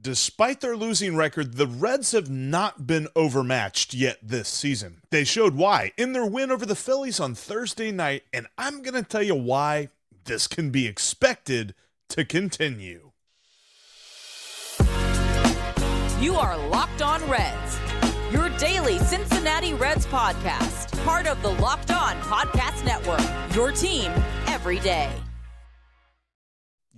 Despite their losing record, the Reds have not been overmatched yet this season. They showed why in their win over the Phillies on Thursday night, and I'm going to tell you why this can be expected to continue. You are Locked On Reds, your daily Cincinnati Reds podcast, part of the Locked On Podcast Network, your team every day.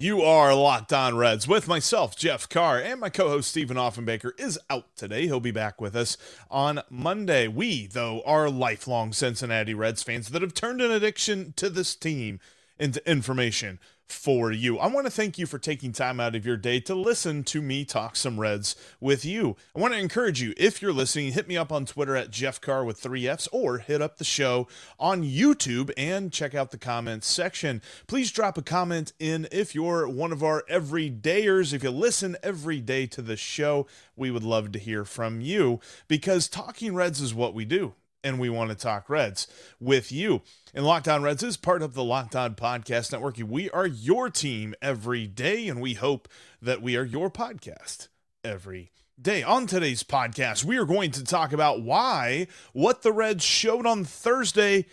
You are Locked On Reds with myself, Jeff Carr, and my co host, Stephen Offenbaker, is out today. He'll be back with us on Monday. We, though, are lifelong Cincinnati Reds fans that have turned an addiction to this team into information for you. I want to thank you for taking time out of your day to listen to me talk some Reds with you. I want to encourage you, if you're listening, hit me up on Twitter at Jeff Carr with three F's or hit up the show on YouTube and check out the comments section. Please drop a comment in if you're one of our everydayers. If you listen every day to the show, we would love to hear from you because talking Reds is what we do and we want to talk Reds with you. And Locked On Reds is part of the Locked On Podcast Network. We are your team every day, and we hope that we are your podcast every day. On today's podcast, we are going to talk about why what the Reds showed on Thursday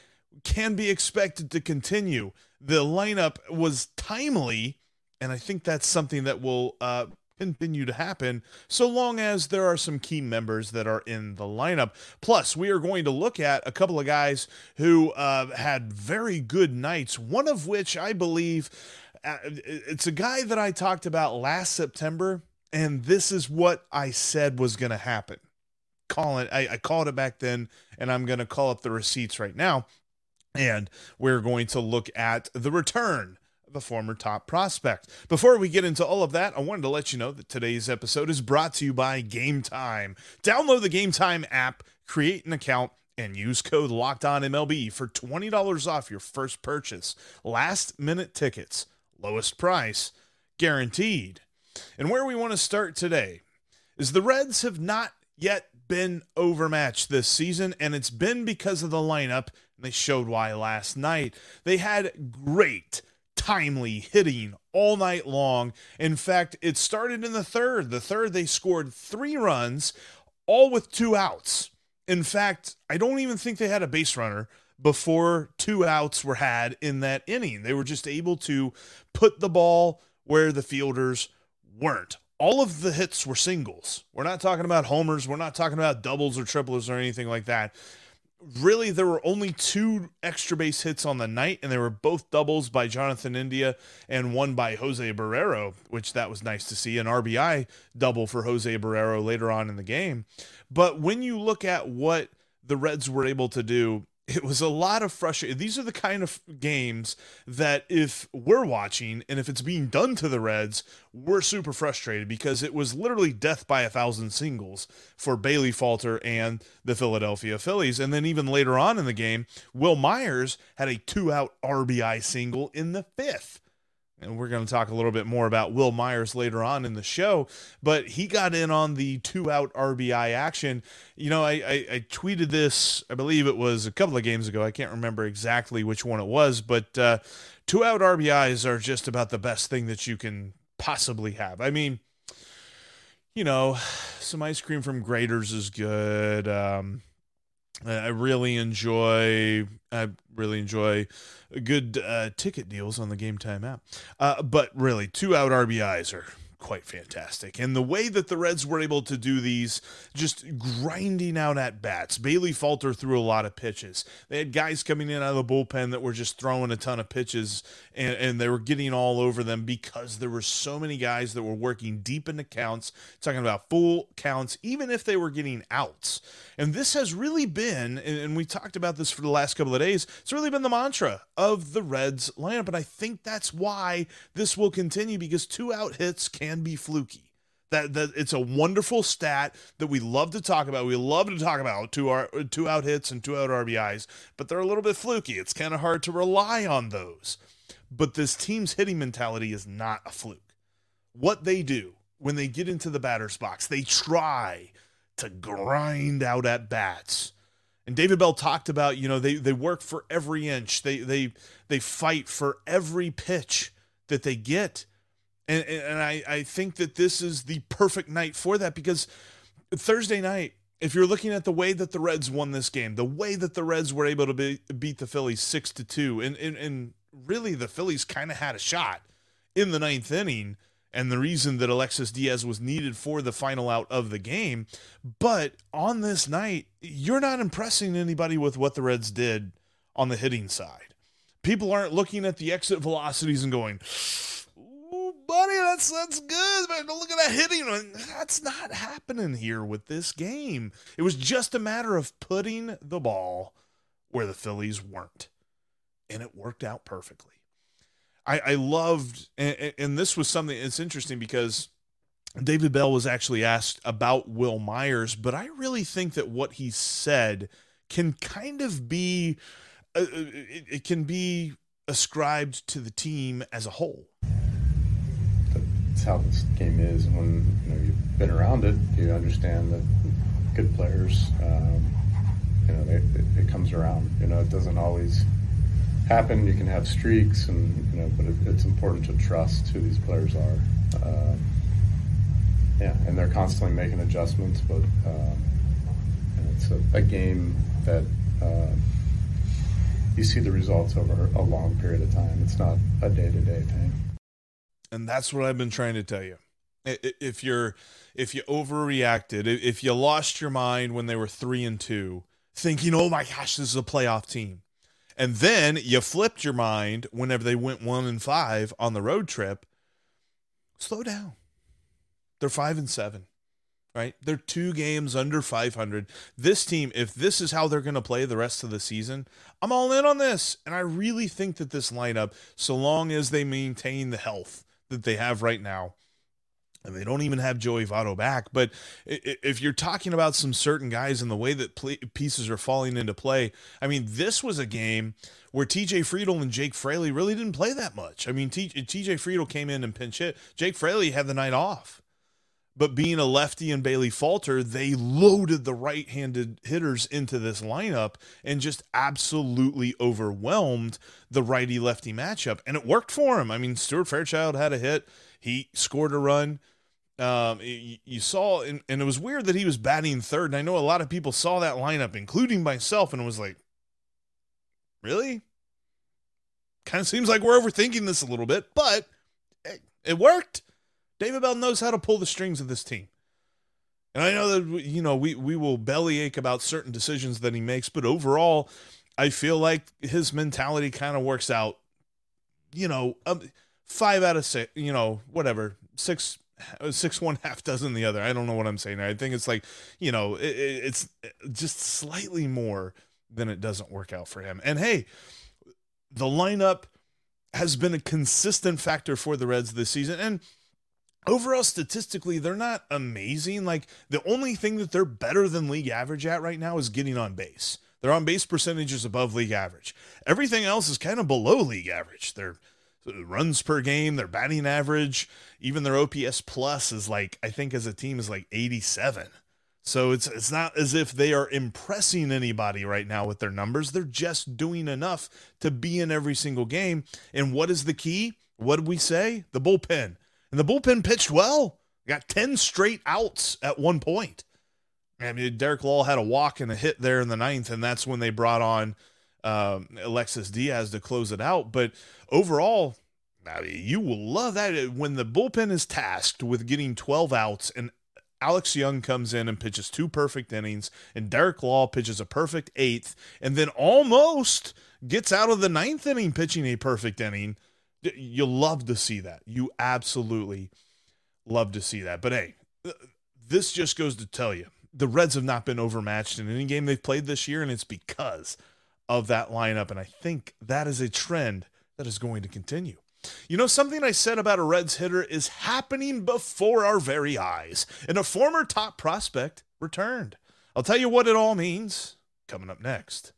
can be expected to continue. The lineup was timely, and I think that's something that will uh, continue to happen so long as there are some key members that are in the lineup. Plus, we are going to look at a couple of guys who uh, had very good nights, one of which I believe uh, it's a guy that I talked about last September, and this is what I said was going to happen. Call it, I, I called it back then, and I'm going to call up the receipts right now. And we're going to look at the return a former top prospect. Before we get into all of that, I wanted to let you know that today's episode is brought to you by Game Time. Download the Game Time app, create an account, and use code Locked On MLB for twenty dollars off your first purchase. Last minute tickets, lowest price, guaranteed. And where we want to start today is the Reds have not yet been overmatched this season, and it's been because of the lineup. And they showed why last night. They had great timely hitting all night long. In fact, it started in the third. The third, they scored three runs, all with two outs. In fact, I don't even think they had a base runner before two outs were had in that inning. They were just able to put the ball where the fielders weren't. All of the hits were singles. We're not talking about homers. We're not talking about doubles or triples or anything like that really there were only two extra base hits on the night and they were both doubles by jonathan india and one by jose barrero which that was nice to see. An rbi double for jose barrero later on in the game. But when you look at what the reds were able to do it was a lot of frustration. These are the kind of games that if we're watching and if it's being done to the Reds, we're super frustrated because it was literally death by a thousand singles for Bailey Falter and the Philadelphia Phillies. And then even later on in the game, Wil Myers had a two out RBI single in the fifth and we're going to talk a little bit more about Wil Myers later on in the show, but he got in on the two out RBI action. You know, I, I, I, tweeted this, I believe it was a couple of games ago. I can't remember exactly which one it was, but uh, two out RBIs are just about the best thing that you can possibly have. I mean, you know, some ice cream from Graeter's is good. Um, I really enjoy. I really enjoy good uh, ticket deals on the Game Time app. Uh, but really, two out RBIs are quite fantastic. And the way that the Reds were able to do these, just grinding out at bats. Bailey Falter threw a lot of pitches. They had guys coming in out of the bullpen that were just throwing a ton of pitches, and, and they were getting all over them because there were so many guys that were working deep into counts, talking about full counts, even if they were getting outs. And this has really been, and we talked about this for the last couple of days, it's really been the mantra of the Reds lineup. And I think that's why this will continue because two out hits can be fluky. That, that it's a wonderful stat that we love to talk about. We love to talk about two our two out hits and two out RBIs, but they're a little bit fluky. It's kind of hard to rely on those. But this team's hitting mentality is not a fluke. What they do when they get into the batter's box, they try to grind out at bats. And David Bell talked about, you know, they they work for every inch. They they they fight for every pitch that they get. And and I, I think that this is the perfect night for that because Thursday night, if you're looking at the way that the Reds won this game, the way that the Reds were able to be, beat the Phillies six to two, and, and and really the Phillies kind of had a shot in the ninth inning and the reason that Alexis Diaz was needed for the final out of the game. But on this night, you're not impressing anybody with what the Reds did on the hitting side. People aren't looking at the exit velocities and going, buddy, that's that's good, man. Look at that hitting. That's not happening here with this game. It was just a matter of putting the ball where the Phillies weren't. And it worked out perfectly. I, I loved, and, and this was something. It's interesting because David Bell was actually asked about Wil Myers, but I really think that what he said can kind of be, uh, uh it, it, can be ascribed to the team as a whole. How this game is. When you know you've been around it, you understand that good players, um, you know, they, it, it comes around. You know, it doesn't always happen. You can have streaks, and you know, but it, it's important to trust who these players are. Uh, yeah, and they're constantly making adjustments, but um, it's a, a, game that uh, you see the results over a long period of time. It's not a day-to-day thing. And that's what I've been trying to tell you. If you're if you overreacted, if you lost your mind when they were three and two, thinking, "Oh my gosh, this is a playoff team," And then you flipped your mind whenever they went one and five on the road trip. Slow down. They're five and seven, right? They're two games under 500. This team, if this is how they're going to play the rest of the season, I'm all in on this. And I really think that this lineup, so long as they maintain the health that they have right now, and they don't even have Joey Votto back. But if you're talking about some certain guys and the way that pieces are falling into play, I mean, this was a game where TJ Friedl and Jake Fraley really didn't play that much. I mean, TJ Friedl came in and pinch hit. Jake Fraley had the night off. But being a lefty and Bailey Falter, they loaded the right handed hitters into this lineup and just absolutely overwhelmed the righty lefty matchup. And it worked for him. I mean, Stuart Fairchild had a hit, he scored a run um, you, saw, and, and it was weird that he was batting third. And I know a lot of people saw that lineup, including myself, and was like, really? Kind of seems like we're overthinking this a little bit, but it worked. David Bell knows how to pull the strings of this team. And I know that, you know, we, we will bellyache about certain decisions that he makes, but overall, I feel like his mentality kind of works out, you know, um, five out of six, you know, whatever, six six one half dozen the other. I don't know what I'm saying. I think it's like you know it, it's just slightly more than it doesn't work out for him. And hey, the lineup has been a consistent factor for the Reds this season and. Overall, statistically, they're not amazing. Like, the only thing that they're better than league average at right now is getting on base. Their on base percentages above league average. Everything else is kind of below league average. They're uh, runs per game, their batting average, even their OPS plus is like I think as a team is like 87. So it's it's not as if they are impressing anybody right now with their numbers. They're just doing enough to be in every single game. And what is the key? What did we say? The bullpen. And the bullpen pitched well. Got 10 straight outs at one point. I mean, Derek Law had a walk and a hit there in the ninth, and that's when they brought on um, Alexis Diaz to close it out. But overall, I mean, you will love that when the bullpen is tasked with getting 12 outs and Alex Young comes in and pitches two perfect innings, and Derek Law pitches a perfect eighth, and then almost gets out of the ninth inning pitching a perfect inning. You love to see that. You absolutely love to see that. But hey, uh, this just goes to tell you the Reds have not been overmatched in any game they've played this year, and it's because of that lineup. And I think that is a trend that is going to continue. You know, something I said about a Reds hitter is happening before our very eyes, and a former top prospect returned. I'll tell you what it all means coming up next.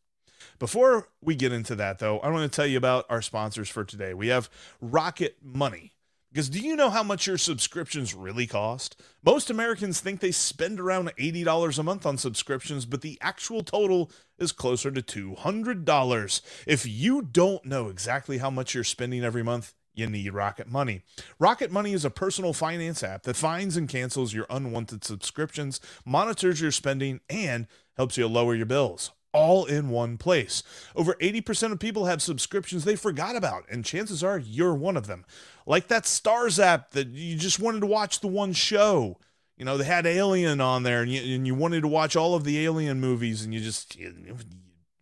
Before we get into that, though, I want to tell you about our sponsors for today. We have Rocket Money. Because do you know how much your subscriptions really cost? Most Americans think they spend around $80 a month on subscriptions, but the actual total is closer to $200. If you don't know exactly how much you're spending every month, you need Rocket Money. Rocket Money is a personal finance app that finds and cancels your unwanted subscriptions, monitors your spending, and helps you lower your bills all in one place. Over 80% of people have subscriptions they forgot about, and chances are you're one of them. Like that Starz app that you just wanted to watch the one show. You know, they had Alien on there, and you, and you wanted to watch all of the Alien movies, and you just you, you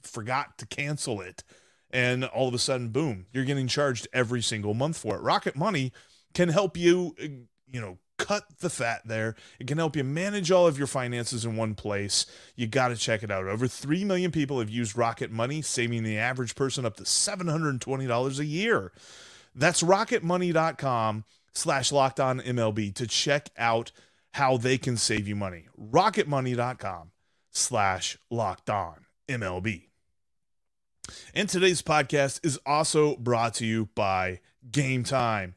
forgot to cancel it. And all of a sudden, boom, you're getting charged every single month for it. Rocket Money can help you, uh, you know, cut the fat there. It can help you manage all of your finances in one place. You got to check it out. Over 3 million people have used Rocket Money, saving the average person up to $720 a year. That's rocketmoney.com slash locked on MLB to check out how they can save you money. Rocketmoney.com slash locked on MLB. And today's podcast is also brought to you by Game Time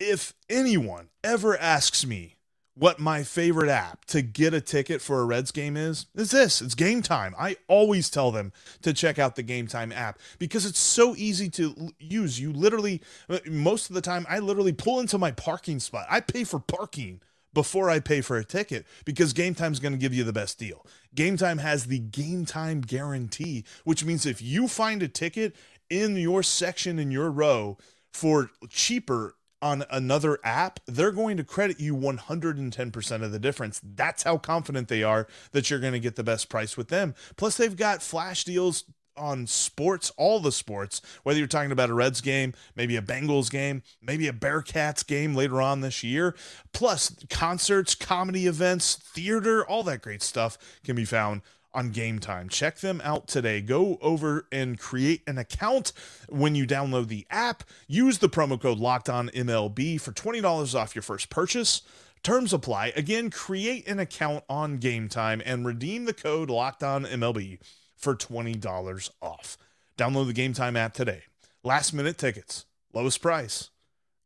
if anyone ever asks me what my favorite app to get a ticket for a Reds game is, is this. It's Game Time. I always tell them to check out the Game Time app because it's so easy to use. You literally, uh, most of the time, I literally pull into my parking spot. I pay for parking before I pay for a ticket because Game Time is going to give you the best deal. Game Time has the Game Time guarantee, which means if you find a ticket in your section in your row for cheaper on another app, they're going to credit you 110% of the difference. That's how confident they are that you're going to get the best price with them. Plus, they've got flash deals on sports, all the sports, whether you're talking about a Reds game, maybe a Bengals game, maybe a Bearcats game later on this year. Plus, concerts, comedy events, theater, all that great stuff can be found on Game Time. Check them out today. Go over and create an account when you download the app. Use the promo code Locked On MLB for twenty dollars off your first purchase. Terms apply. Again, create an account on Game Time and redeem the code Locked On MLB for twenty dollars off. Download the Game Time app today. Last minute tickets, lowest price,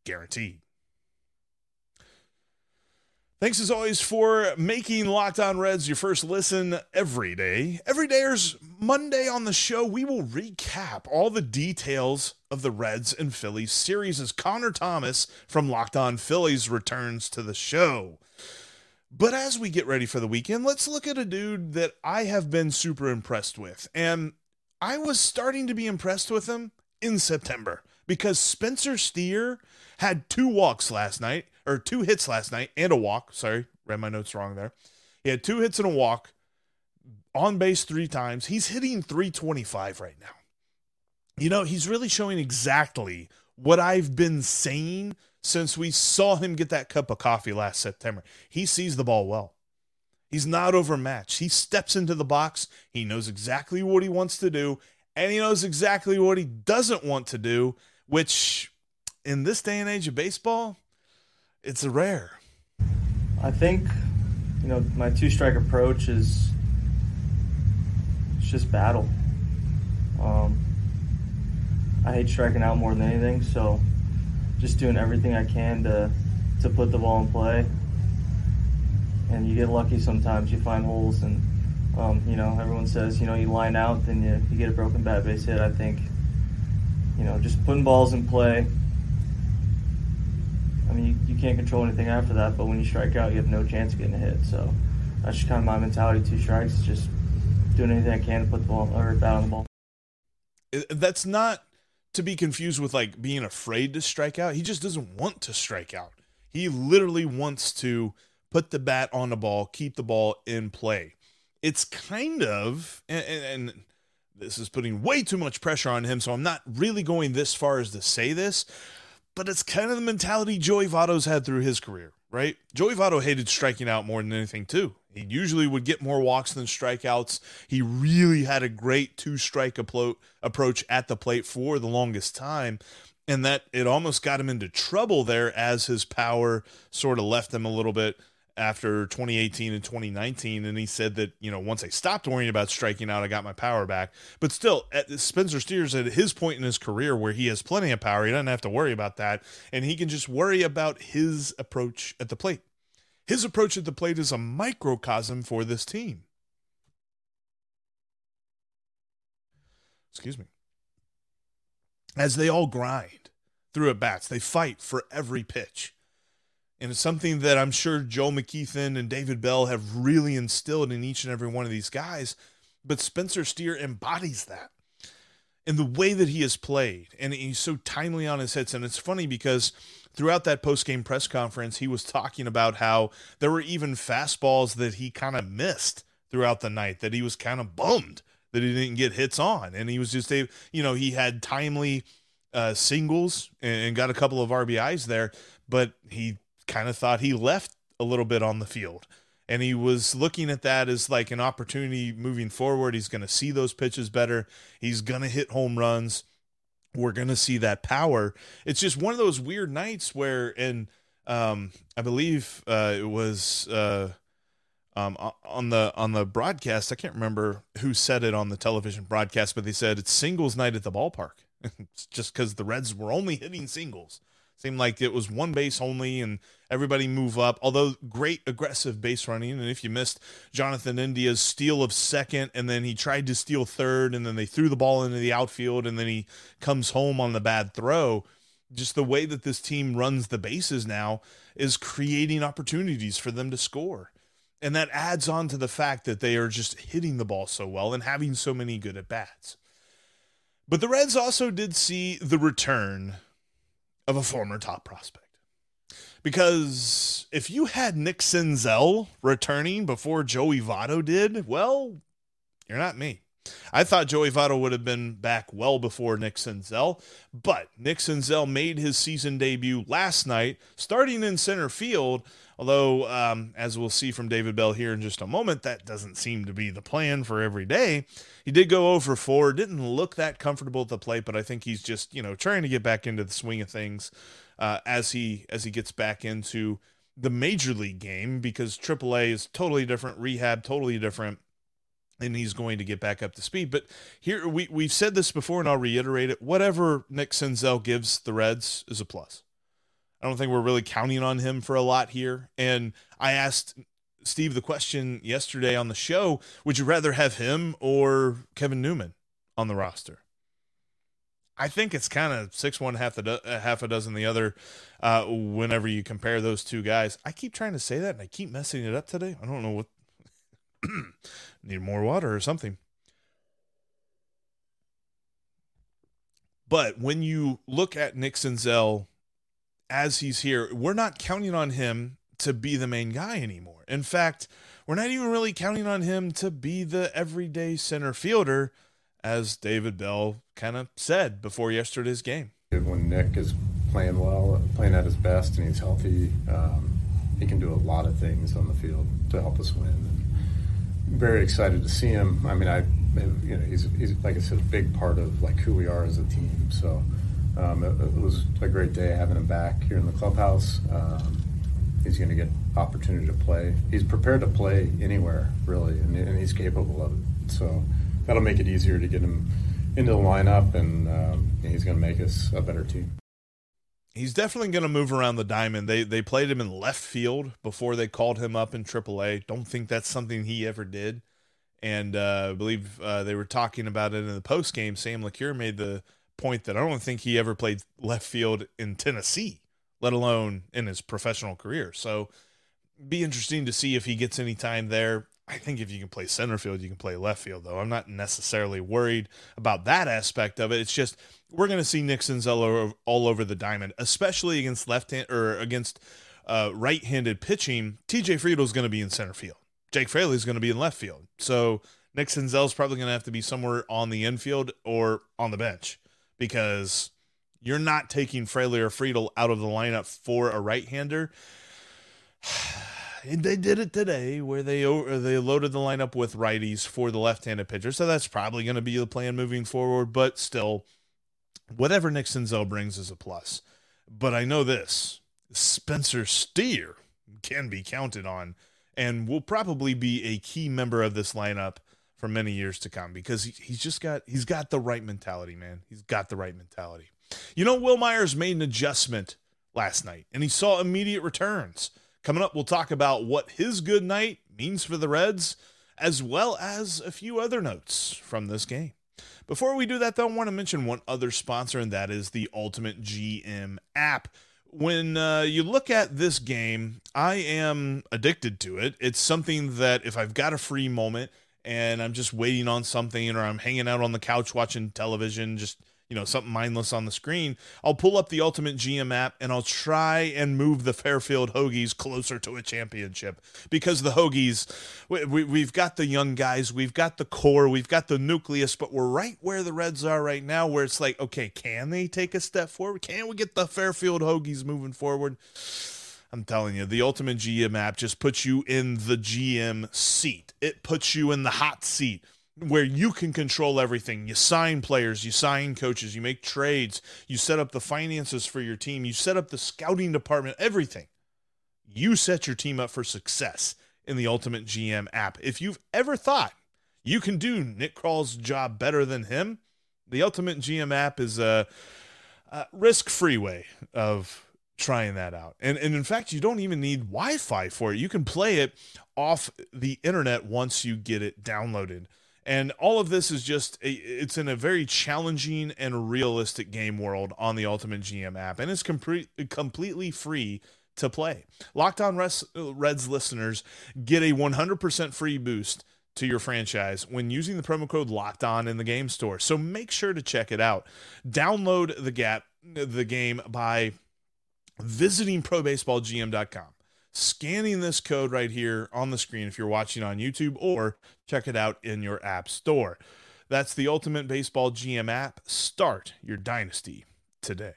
guaranteed. Thanks as always for making Locked On Reds your first listen every day. Every day is Monday on the show. We will recap all the details of the Reds and Phillies series as Connor Thomas from Locked On Phillies returns to the show. But as we get ready for the weekend, let's look at a dude that I have been super impressed with. And I was starting to be impressed with him in September because Spencer Steer had two walks last night or two hits last night and a walk. Sorry, read my notes wrong there. He had two hits and a walk, on base three times. He's hitting 325 right now. You know, he's really showing exactly what I've been saying since we saw him get that cup of coffee last September. He sees the ball well. He's not overmatched. He steps into the box. He knows exactly what he wants to do, and he knows exactly what he doesn't want to do, which in this day and age of baseball, it's rare. I think, you know, my two strike approach is it's just battle. Um, I hate striking out more than anything, so just doing everything I can to to put the ball in play. And you get lucky sometimes. You find holes, and um, you know everyone says you know you line out, then you, you get a broken bat base hit. I think you know just putting balls in play. I mean, you can't control anything after that. But when you strike out, you have no chance of getting a hit. So that's just kind of my mentality. Two strikes, just doing anything I can to put the ball or bat on the ball. That's not to be confused with like being afraid to strike out. He just doesn't want to strike out. He literally wants to put the bat on the ball, keep the ball in play. It's kind of and, and, this is putting way too much pressure on him, so I'm not really going this far as to say this, but it's kind of the mentality Joey Votto's had through his career, right? Joey Votto hated striking out more than anything too. He usually would get more walks than strikeouts. He really had a great two strike approach at the plate for the longest time. And that it almost got him into trouble there as his power sort of left him a little bit after 2018 and 2019 and he said that you know once i stopped worrying about striking out i got my power back but still at spencer steers at his point in his career where he has plenty of power he doesn't have to worry about that and he can just worry about his approach at the plate his approach at the plate is a microcosm for this team. Excuse me. As they all grind through at bats, they fight for every pitch. And it's something that I'm sure Joe McKeithen and David Bell have really instilled in each and every one of these guys. But Spencer Steer embodies that in the way that he has played. And he's so timely on his hits. And it's funny because throughout that post-game press conference, he was talking about how there were even fastballs that he kind of missed throughout the night that he was kind of bummed that he didn't get hits on, and he was just you know he had timely uh, singles and got a couple of RBIs there, but he kind of thought he left a little bit on the field. And he was looking at that as like an opportunity moving forward. He's going to see those pitches better. He's going to hit home runs we're going to see that power. It's just one of those weird nights where, and um, I believe uh, it was uh, um, on the on the broadcast. I can't remember who said it on the television broadcast, but they said it's singles night at the ballpark. just because the Reds were only hitting singles. Seemed like it was one base only and everybody move up. Although great aggressive base running. And if you missed Jonathan India's steal of second, and then he tried to steal third, and then they threw the ball into the outfield, and then he comes home on the bad throw. Just the way that this team runs the bases now is creating opportunities for them to score. And that adds on to the fact that they are just hitting the ball so well and having so many good at bats. But the Reds also did see the return of a former top prospect. Because if you had Nick Senzel returning before Joey Votto did, well, you're not me. I thought Joey Votto would have been back well before Nick Senzel, but Nick Senzel made his season debut last night, starting in center field. Although, um, as we'll see from David Bell here in just a moment, that doesn't seem to be the plan for every day. He did go over four, didn't look that comfortable at the plate, but I think he's just you know trying to get back into the swing of things uh, as he as he gets back into the major league game because AAA is totally different, rehab totally different and he's going to get back up to speed. But here we we've said this before, and I'll reiterate it. Whatever Nick Senzel gives the Reds is a plus. I don't think we're really counting on him for a lot here. And I asked Steve the question yesterday on the show: Would you rather have him or Kevin Newman on the roster? I think it's kind of six one half a do- half a dozen the other. Uh, whenever you compare those two guys, I keep trying to say that and I keep messing it up today. I don't know what need more water or something. But when you look at Nick Senzel as he's here, we're not counting on him to be the main guy anymore. In fact, we're not even really counting on him to be the everyday center fielder, as David Bell kind of said before yesterday's game. When Nick is playing well, playing at his best, and he's healthy, um, he can do a lot of things on the field to help us win very excited to see him. I mean, I, you know, he's, he's like I said, a big part of like who we are as a team. So um, it, it, was a great day having him back here in the clubhouse. Um, he's going to get opportunity to play. He's prepared to play anywhere really, and, and, he's capable of it. So that'll make it easier to get him into the lineup, and um, he's going to make us a better team he's definitely going to move around the diamond. They they played him in left field before they called him up in AAA. Don't think that's something he ever did. And uh, I believe uh, they were talking about it in the post game. Sam LeCure made the point that I don't think he ever played left field in Tennessee, let alone in his professional career. So, be interesting to see if he gets any time there. I think if you can play center field, you can play left field, though. I'm not necessarily worried about that aspect of it. It's just we're going to see Senzel all, all over the diamond, especially against left hand or against uh, right handed pitching. TJ Friedl's going to be in center field. Jake Fraley's going to be in left field. So Nick Senzel's probably going to have to be somewhere on the infield or on the bench because you're not taking Fraley or Friedl out of the lineup for a right hander. And they did it today, where they they loaded the lineup with righties for the left-handed pitcher. So that's probably going to be the plan moving forward. But still, whatever Nick Senzel brings is a plus. But I know this: Spencer Steer can be counted on, and will probably be a key member of this lineup for many years to come because he, he's just got he's got the right mentality, man. He's got the right mentality. You know, Wil Myers made an adjustment last night, and he saw immediate returns. Coming up, we'll talk about what his good night means for the Reds, as well as a few other notes from this game. Before we do that, though, I want to mention one other sponsor, and that is the Ultimate GM app. When uh, you look at this game, I am addicted to it. It's something that if I've got a free moment and I'm just waiting on something or I'm hanging out on the couch watching television, just you know, something mindless on the screen, I'll pull up the Ultimate GM app and I'll try and move the Fairfield Hoagies closer to a championship because the Hoagies, we, we, we've got the young guys, we've got the core, we've got the nucleus, but we're right where the Reds are right now, where it's like, okay, can they take a step forward? Can we get the Fairfield Hoagies moving forward? I'm telling you, the Ultimate GM app just puts you in the GM seat. It puts you in the hot seat where you can control everything. You sign players, you sign coaches, you make trades, you set up the finances for your team, you set up the scouting department, everything. You set your team up for success in the Ultimate GM app. If you've ever thought you can do Nick Krall's job better than him, the Ultimate GM app is a, a risk free way of trying that out. And, and in fact, you don't even need Wi Fi for it. You can play it off the internet once you get it downloaded. And all of this is just it's in a very challenging and realistic game world on the Ultimate GM app, and it's complete, completely free to play. Locked On Reds, uh, Reds listeners get a 100% free boost to your franchise when using the promo code locked on in the game store. So make sure to check it out. Download the gap the game by visiting probaseballgm.com scanning this code right here on the screen if you're watching on YouTube or check it out in your app store. That's the Ultimate Baseball GM app. Start your dynasty today.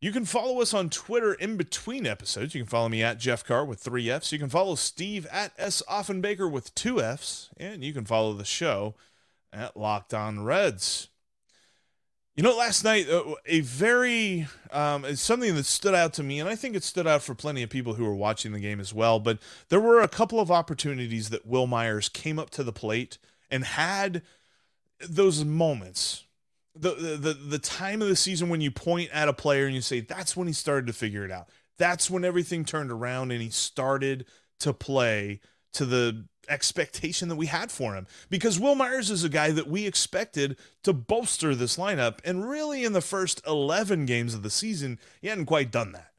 You can follow us on Twitter in between episodes. You can follow me at Jeff Carr with three F's. You can follow Steve at S. Offenbaker with two F's. And you can follow the show at Locked On Reds. You know, last night, uh, a very, um, something that stood out to me, and I think it stood out for plenty of people who were watching the game as well. But there were a couple of opportunities that Wil Myers came up to the plate and had those moments. The, the the time of the season when you point at a player and you say that's when he started to figure it out. That's when everything turned around and he started to play to the expectation that we had for him because Wil Myers is a guy that we expected to bolster this lineup. And really, in the first 11 games of the season, he hadn't quite done that.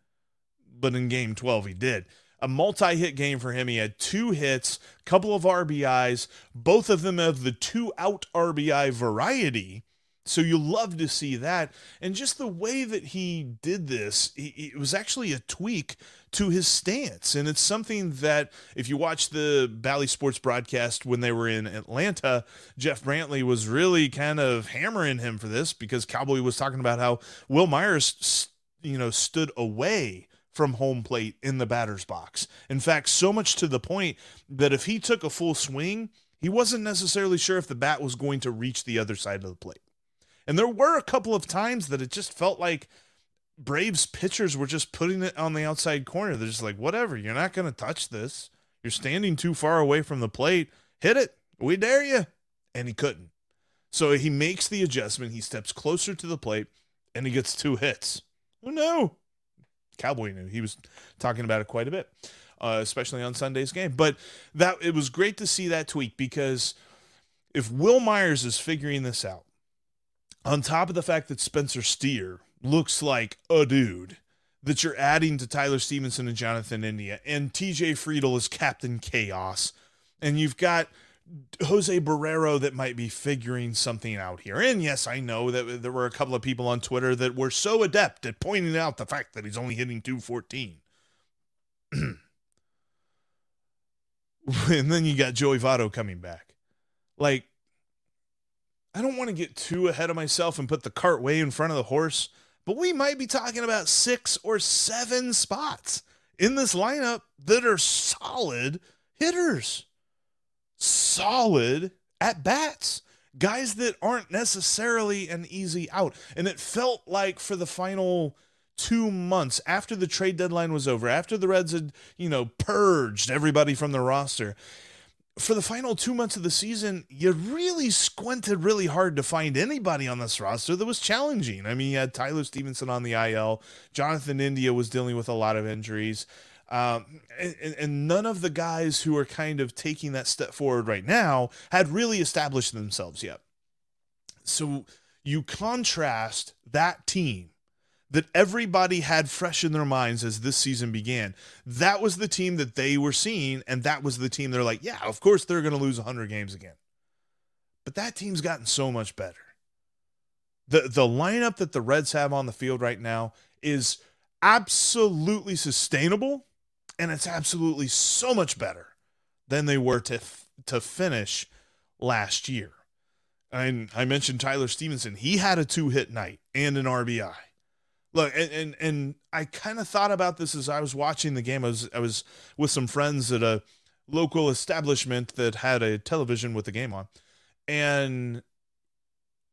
But in game 12, he did. A multi hit game for him. He had two hits, couple of RBIs, both of them of the two out RBI variety. So you love to see that. And just the way that he did this, it was actually a tweak to his stance. And it's something that, if you watch the Bally Sports broadcast when they were in Atlanta, Jeff Brantley was really kind of hammering him for this because Cowboy was talking about how wil Myers, you know, stood away from home plate in the batter's box. In fact, so much to the point that if he took a full swing, he wasn't necessarily sure if the bat was going to reach the other side of the plate. And there were a couple of times that it just felt like Braves pitchers were just putting it on the outside corner. They're just like, whatever, you're not going to touch this. You're standing too far away from the plate. Hit it. We dare you. And he couldn't. So he makes the adjustment. He steps closer to the plate and he gets two hits. Oh, no. Cowboy knew. He was talking about it quite a bit, uh, especially on Sunday's game. But that it was great to see that tweak because if Wil Myers is figuring this out, on top of the fact that Spencer Steer looks like a dude that you're adding to Tyler Stephenson and Jonathan India, and TJ Friedl is Captain Chaos, and you've got Jose Barrero that might be figuring something out here. And yes, I know that there were a couple of people on Twitter that were so adept at pointing out the fact that he's only hitting 214. and then you got Joey Votto coming back. Like, I don't want to get too ahead of myself and put the cart way in front of the horse, but we might be talking about six or seven spots in this lineup that are solid hitters. Solid at bats. Guys that aren't necessarily an easy out. And it felt like for the final two months after the trade deadline was over, after the Reds had, you know, purged everybody from the roster, for the final two months of the season, you really squinted really hard to find anybody on this roster that was challenging. I mean, you had Tyler Stephenson on the IL, Jonathan India was dealing with a lot of injuries. Um, and, and none of the guys who are kind of taking that step forward right now had really established themselves yet. So you contrast that team that everybody had fresh in their minds as this season began. That was the team that they were seeing, and that was the team they're like, yeah, of course they're going to lose 100 games again. But that team's gotten so much better. The, the lineup that the Reds have on the field right now is absolutely sustainable, and it's absolutely so much better than they were to, to finish last year. And I mentioned Tyler Stephenson. He had a two hit night and an RBI look and and, and i kind of thought about this as i was watching the game. I was i was with some friends at a local establishment that had a television with the game on. And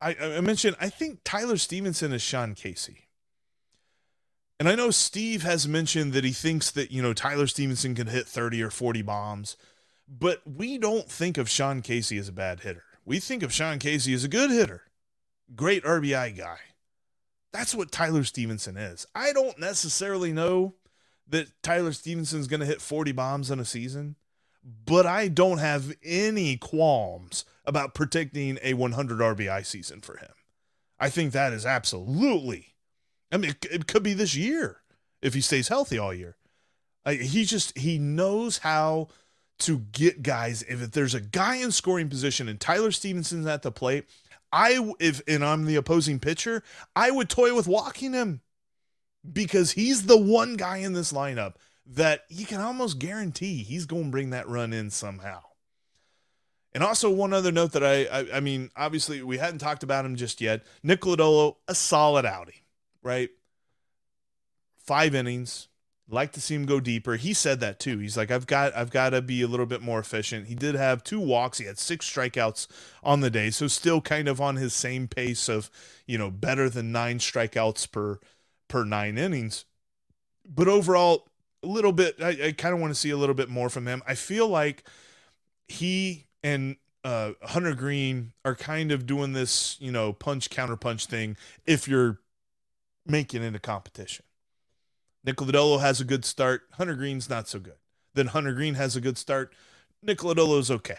i i mentioned i think tyler stephenson is sean casey. And i know steve has mentioned that he thinks that you know tyler stephenson can hit 30 or 40 bombs but we don't think of sean casey as a bad hitter. We think of sean casey as a good hitter. Great rbi guy that's what Tyler Stephenson is. I don't necessarily know that Tyler Stephenson's going to hit 40 bombs in a season, but I don't have any qualms about predicting a 100 RBI season for him. I think that is absolutely, I mean, it, it could be this year if he stays healthy all year. He just, he knows how to get guys. If there's a guy in scoring position and Tyler Stephenson's at the plate, I if and I'm the opposing pitcher, I would toy with walking him because he's the one guy in this lineup that you can almost guarantee he's going to bring that run in somehow. And also one other note that I, I, I mean, obviously we hadn't talked about him just yet. Nick Lodolo, a solid outing, right? Five innings, like to see him go deeper. He said that too. He's like, I've got, I've got to be a little bit more efficient. He did have two walks. He had six strikeouts on the day, so still kind of on his same pace of, you know, better than nine strikeouts per per nine innings. But overall, a little bit. I, I kind of want to see a little bit more from him. I feel like he and uh, Hunter Greene are kind of doing this, you know, punch counter punch thing. If you're making it a competition Nick Lodolo has a good start. Hunter Greene's not so good. Then Hunter Greene has a good start. Nick Lodolo's okay.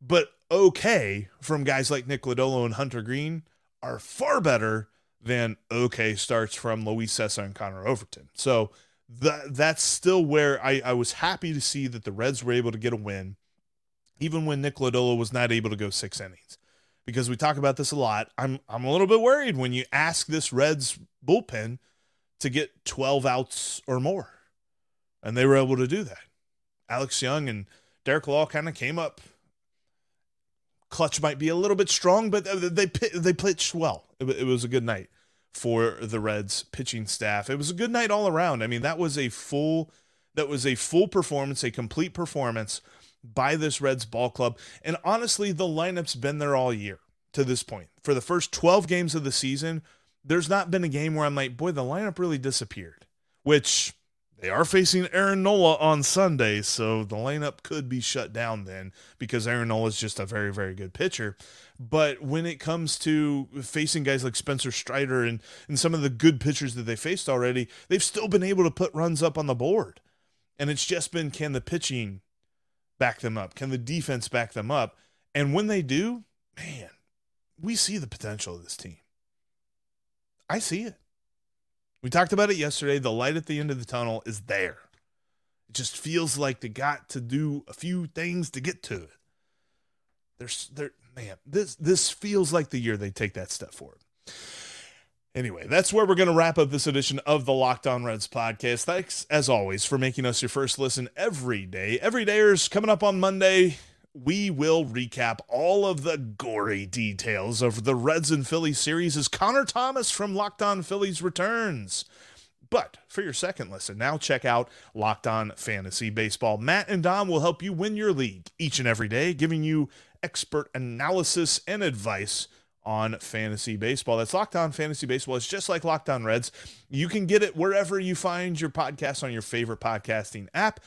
But okay from guys like Nick Lodolo and Hunter Greene are far better than okay starts from Luis Cessa and Connor Overton. So that that's still where I, I was happy to see that the Reds were able to get a win, even when Nick Lodolo was not able to go six innings. Because we talk about this a lot. I'm I'm a little bit worried when you ask this Reds bullpen to get 12 outs or more. And they were able to do that. Alex Young and Derek Law kind of came up. Clutch might be a little bit strong, but uh, they they pitched well. It, was a good night for the Reds pitching staff. It was a good night all around. I mean, that was a full that was a full performance, a complete performance by this Reds ball club. And honestly, the lineup's been there all year to this point. For the first 12 games of the season, there's not been a game where I'm like, boy, the lineup really disappeared. Which they are facing Aaron Nola on Sunday, so the lineup could be shut down then because Aaron Nola is just a very, very good pitcher. But when it comes to facing guys like Spencer Strider and, and some of the good pitchers that they faced already, they've still been able to put runs up on the board. And it's just been can the pitching back them up? Can the defense back them up? And when they do, man, we see the potential of this team. I see it. We talked about it yesterday. The light at the end of the tunnel is there. It just feels like they got to do a few things to get to it. There's there man, this this feels like the year they take that step forward. Anyway, that's where we're going to wrap up this edition of the Locked On Reds podcast. Thanks, as always, for making us your first listen every day. Every day is coming up on Monday. We will recap all of the gory details of the Reds and Phillies series as Connor Thomas from Locked On Phillies returns. But for your second listen, now check out Locked On Fantasy Baseball. Matt and Dom will help you win your league each and every day, giving you expert analysis and advice on fantasy baseball. That's Locked On Fantasy Baseball. It's just like Locked On Reds. You can get it wherever you find your podcast on your favorite podcasting app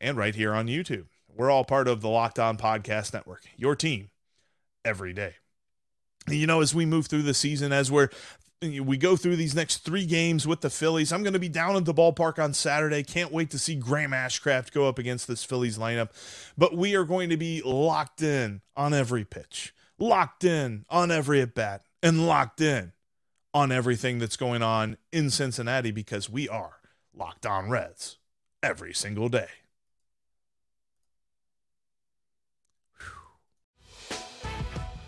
and right here on YouTube. We're all part of the Locked On Podcast Network, your team every day. And, you know, as we move through the season, as we're we go through these next three games with the Phillies. I'm going to be down at the ballpark on Saturday. Can't wait to see Graham Ashcraft go up against this Phillies lineup. But we are going to be locked in on every pitch locked in on every at bat and locked in on everything that's going on in Cincinnati because we are locked on Reds every single day.